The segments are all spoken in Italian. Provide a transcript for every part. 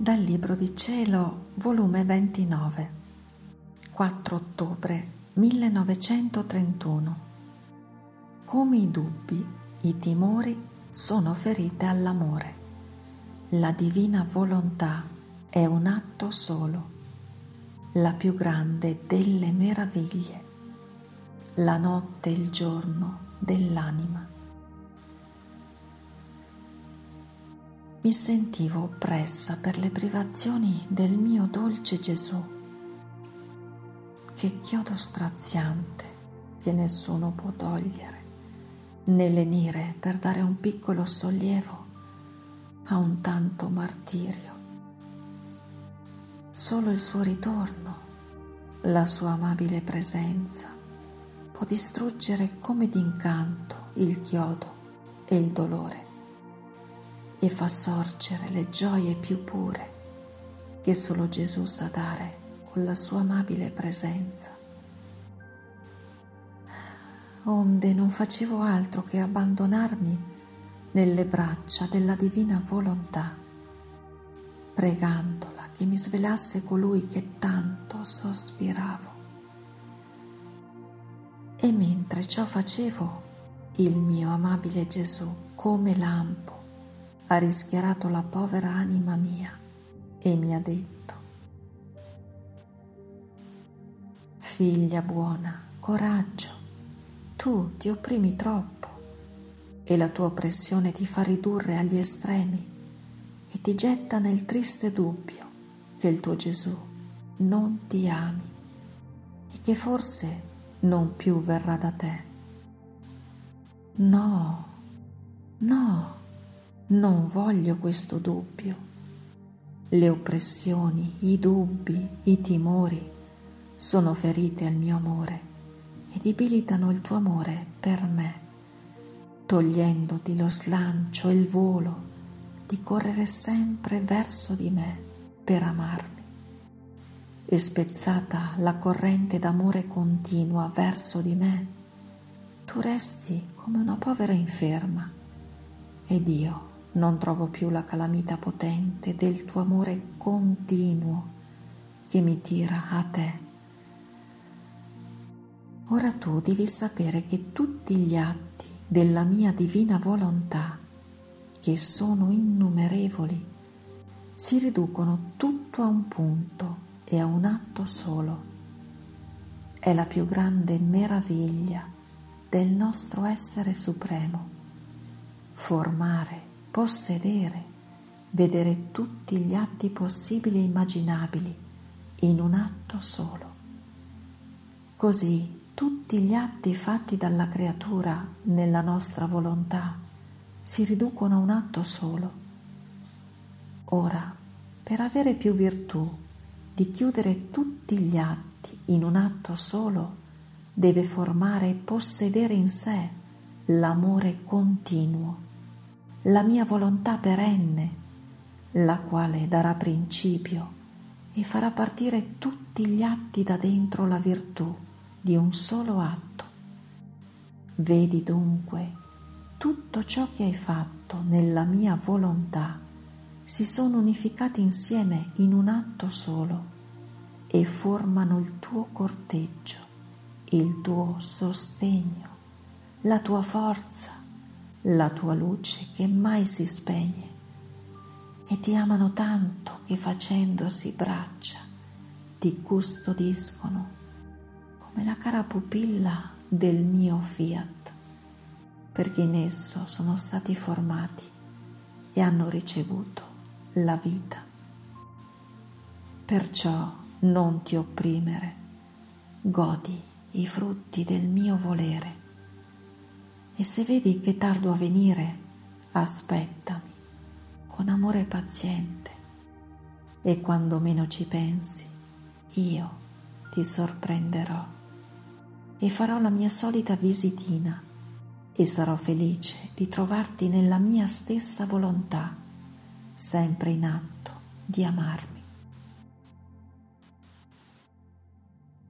Dal Libro di Cielo, volume 29, 4 ottobre 1931. Come i dubbi, i timori sono ferite all'amore. La divina volontà è un atto solo, la più grande delle meraviglie, la notte e il giorno dell'anima. Mi sentivo oppressa per le privazioni del mio dolce Gesù. Che chiodo straziante che nessuno può togliere, né lenire per dare un piccolo sollievo a un tanto martirio. Solo il suo ritorno, la sua amabile presenza, può distruggere come d'incanto il chiodo e il dolore e fa sorgere le gioie più pure che solo Gesù sa dare con la sua amabile presenza. Onde non facevo altro che abbandonarmi nelle braccia della divina volontà, pregandola che mi svelasse colui che tanto sospiravo. E mentre ciò facevo, il mio amabile Gesù, come lampo, ha rischiarato la povera anima mia e mi ha detto, figlia buona, coraggio, tu ti opprimi troppo e la tua oppressione ti fa ridurre agli estremi e ti getta nel triste dubbio che il tuo Gesù non ti ami e che forse non più verrà da te. No, no non voglio questo dubbio. Le oppressioni, i dubbi, i timori sono ferite al mio amore e debilitano il tuo amore per me, togliendoti lo slancio e il volo di correre sempre verso di me per amarmi. E spezzata la corrente d'amore continua verso di me, tu resti come una povera inferma ed io non trovo più la calamita potente del tuo amore continuo che mi tira a te. Ora tu devi sapere che tutti gli atti della mia divina volontà, che sono innumerevoli, si riducono tutto a un punto e a un atto solo. È la più grande meraviglia del nostro essere supremo, formare possedere, vedere tutti gli atti possibili e immaginabili in un atto solo. Così tutti gli atti fatti dalla creatura nella nostra volontà si riducono a un atto solo. Ora, per avere più virtù di chiudere tutti gli atti in un atto solo, deve formare e possedere in sé l'amore continuo la mia volontà perenne, la quale darà principio e farà partire tutti gli atti da dentro la virtù di un solo atto. Vedi dunque tutto ciò che hai fatto nella mia volontà si sono unificati insieme in un atto solo e formano il tuo corteggio, il tuo sostegno, la tua forza, la tua luce che mai si spegne e ti amano tanto che facendosi braccia ti custodiscono come la cara pupilla del mio fiat, perché in esso sono stati formati e hanno ricevuto la vita. Perciò non ti opprimere, godi i frutti del mio volere e se vedi che tardo a venire, aspettami con amore paziente e quando meno ci pensi, io ti sorprenderò e farò la mia solita visitina e sarò felice di trovarti nella mia stessa volontà, sempre in atto di amarmi.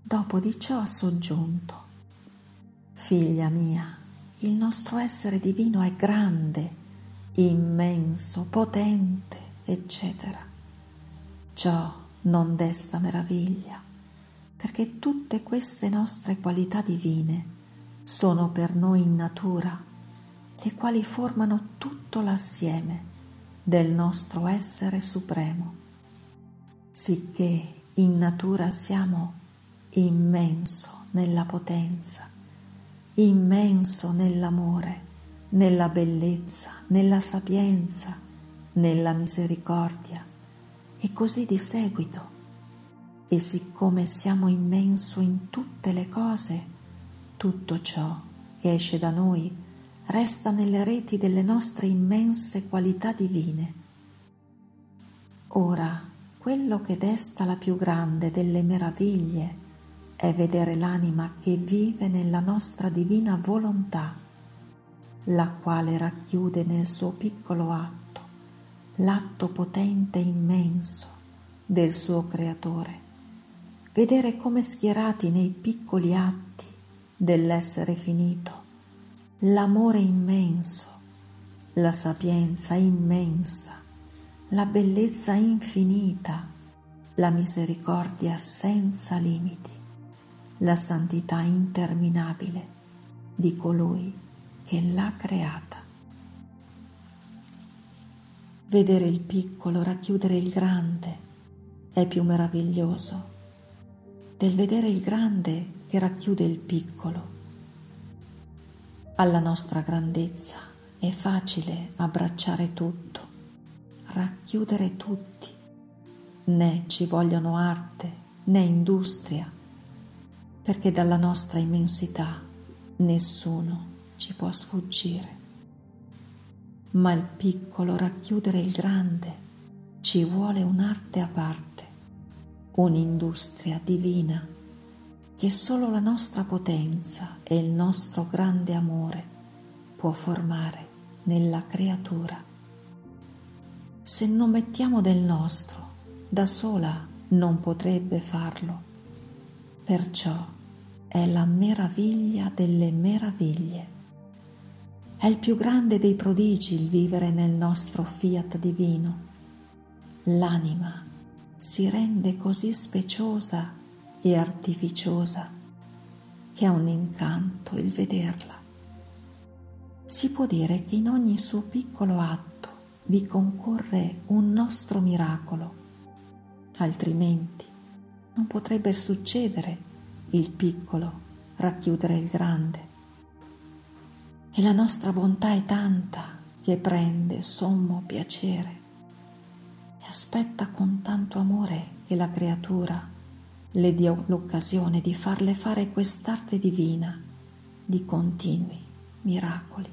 Dopo di ciò ha soggiunto, figlia mia, il nostro essere divino è grande, immenso, potente, eccetera. Perciò non desta meraviglia, perché tutte queste nostre qualità divine sono per noi in natura, le quali formano tutto l'assieme del nostro essere supremo, sicché in natura siamo immenso nella potenza, immenso nell'amore, nella bellezza, nella sapienza, nella misericordia e così di seguito. E siccome siamo immenso in tutte le cose, tutto ciò che esce da noi resta nelle reti delle nostre immense qualità divine. Ora, quello che desta la più grande delle meraviglie è vedere l'anima che vive nella nostra divina volontà, la quale racchiude nel suo piccolo atto l'atto potente e immenso del suo creatore. Vedere come schierati nei piccoli atti dell'essere finito, l'amore immenso, la sapienza immensa, la bellezza infinita, la misericordia senza limiti, la santità interminabile di colui che l'ha creata. Vedere il piccolo racchiudere il grande è più meraviglioso del vedere il grande che racchiude il piccolo. Alla nostra grandezza è facile abbracciare tutto, racchiudere tutti. Né ci vogliono arte né industria, perché dalla nostra immensità nessuno ci può sfuggire. Ma il piccolo racchiudere il grande ci vuole un'arte a parte, un'industria divina che solo la nostra potenza e il nostro grande amore può formare nella creatura. Se non mettiamo del nostro, da sola non potrebbe farlo. Perciò è la meraviglia delle meraviglie. È il più grande dei prodigi il vivere nel nostro fiat divino. L'anima si rende così speciosa e artificiosa che ha un incanto il vederla. Si può dire che in ogni suo piccolo atto vi concorre un nostro miracolo, altrimenti non potrebbe succedere il piccolo racchiudere il grande. E la nostra bontà è tanta che prende sommo piacere e aspetta con tanto amore che la creatura le dia l'occasione di farle fare quest'arte divina di continui miracoli.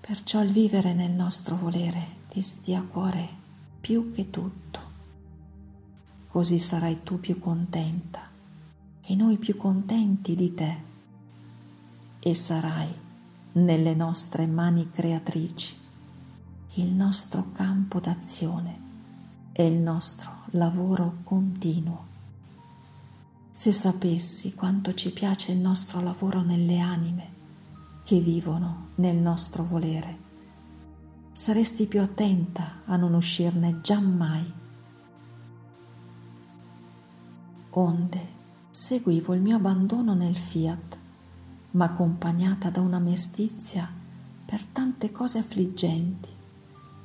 Perciò il vivere nel nostro volere ti stia a cuore più che tutto. Così sarai tu più contenta e noi più contenti di te e sarai nelle nostre mani creatrici il nostro campo d'azione e il nostro lavoro continuo. Se sapessi quanto ci piace il nostro lavoro nelle anime che vivono nel nostro volere, saresti più attenta a non uscirne giammai. Onde seguivo il mio abbandono nel fiat, ma accompagnata da una mestizia per tante cose affliggenti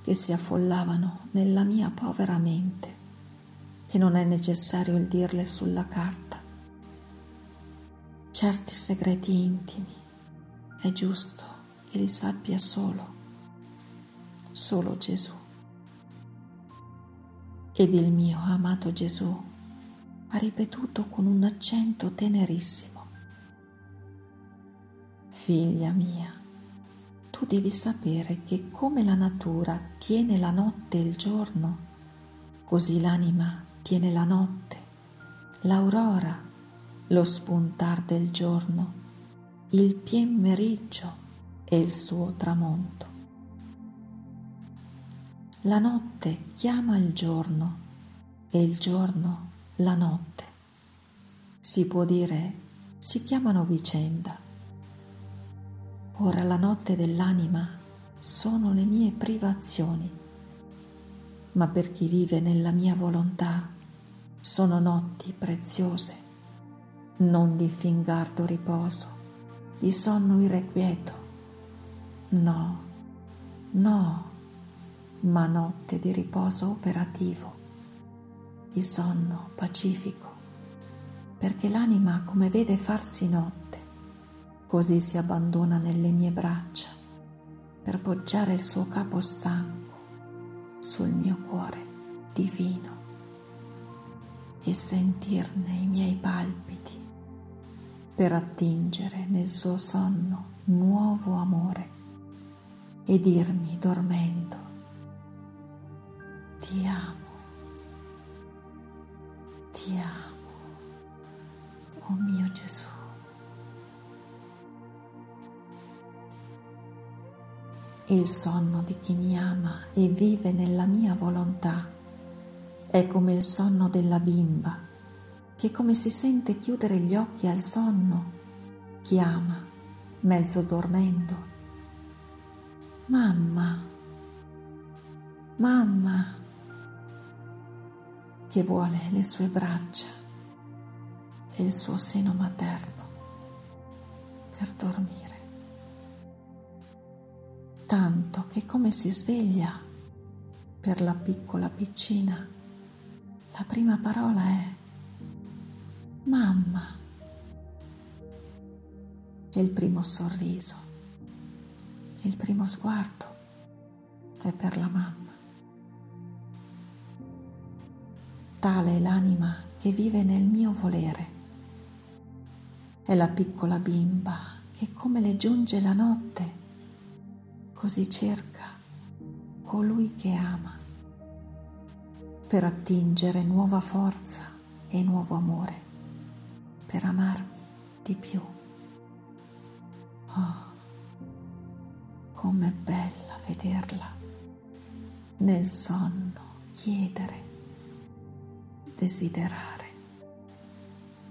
che si affollavano nella mia povera mente che non è necessario il dirle sulla carta. Certi segreti intimi è giusto che li sappia solo, solo Gesù. Ed il mio amato Gesù ha ripetuto con un accento tenerissimo. Figlia mia, tu devi sapere che come la natura tiene la notte e il giorno, così l'anima tiene la notte, l'aurora, lo spuntar del giorno, il pien meriggio e il suo tramonto. La notte chiama il giorno e il giorno la notte. Si può dire si chiamano vicenda. Ora la notte dell'anima sono le mie privazioni ma per chi vive nella mia volontà sono notti preziose, non di fingardo riposo, di sonno irrequieto. No, no, ma notte di riposo operativo, di sonno pacifico, perché l'anima come vede farsi notte, così si abbandona nelle mie braccia per poggiare il suo capo stanco sul mio cuore divino e sentirne i miei palpiti per attingere nel suo sonno nuovo amore e dirmi dormendo ti amo, ti amo, oh mio Gesù. Il sonno di chi mi ama e vive nella mia volontà è come il sonno della bimba che come si sente chiudere gli occhi al sonno chiama, mezzo dormendo, mamma, mamma, che vuole le sue braccia e il suo seno materno per dormire tanto che come si sveglia per la piccola piccina, la prima parola è mamma e il primo sorriso, il primo sguardo è per la mamma. Tale è l'anima che vive nel mio volere. È la piccola bimba che come le giunge la notte così cerca colui che ama per attingere nuova forza e nuovo amore, per amarmi di più. Oh, com'è bella vederla nel sonno chiedere, desiderare,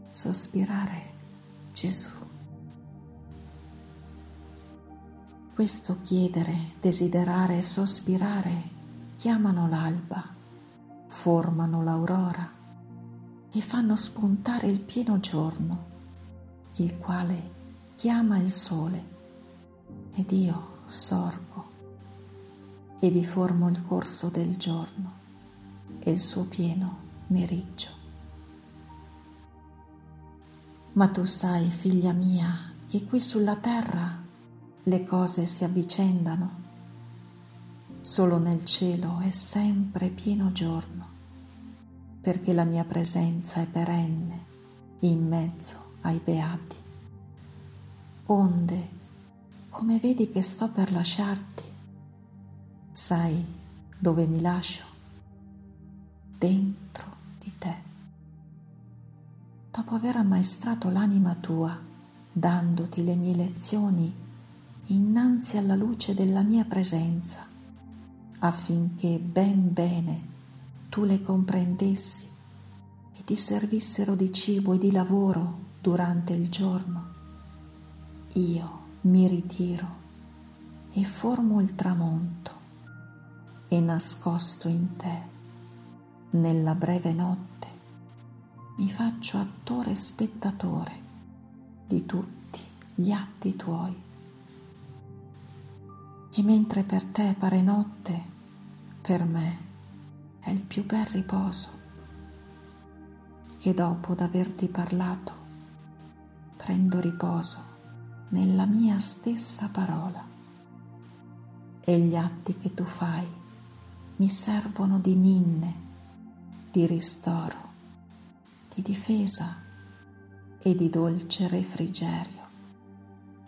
sospirare Gesù. Questo chiedere, desiderare e sospirare chiamano l'alba, formano l'aurora e fanno spuntare il pieno giorno, il quale chiama il sole ed io sorgo e vi formo il corso del giorno e il suo pieno meriggio. Ma tu sai, figlia mia, che qui sulla terra le cose si avvicendano. Solo nel cielo è sempre pieno giorno, perché la mia presenza è perenne in mezzo ai beati. Onde, come vedi che sto per lasciarti, sai dove mi lascio? Dentro di te. Dopo aver ammaestrato l'anima tua, dandoti le mie lezioni, innanzi alla luce della mia presenza, affinché ben bene tu le comprendessi e ti servissero di cibo e di lavoro durante il giorno. Io mi ritiro e formo il tramonto e nascosto in te, nella breve notte, mi faccio attore e spettatore di tutti gli atti tuoi. E mentre per te pare notte, per me è il più bel riposo, che dopo d'averti parlato prendo riposo nella mia stessa parola. E gli atti che tu fai mi servono di ninne, di ristoro, di difesa e di dolce refrigerio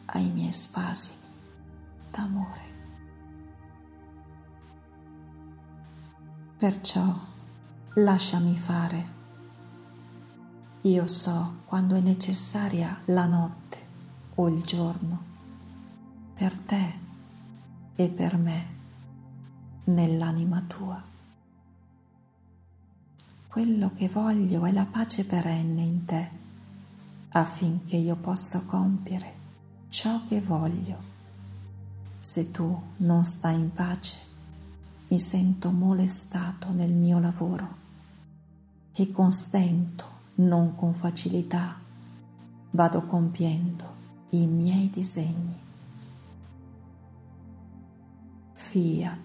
ai miei spasimi d'amore. Perciò lasciami fare. Io so quando è necessaria la notte o il giorno, per te e per me, nell'anima tua quello che voglio è la pace perenne in te, affinché io possa compiere ciò che voglio. Se tu non stai in pace, mi sento molestato nel mio lavoro e con stento, non con facilità, vado compiendo i miei disegni. Fiat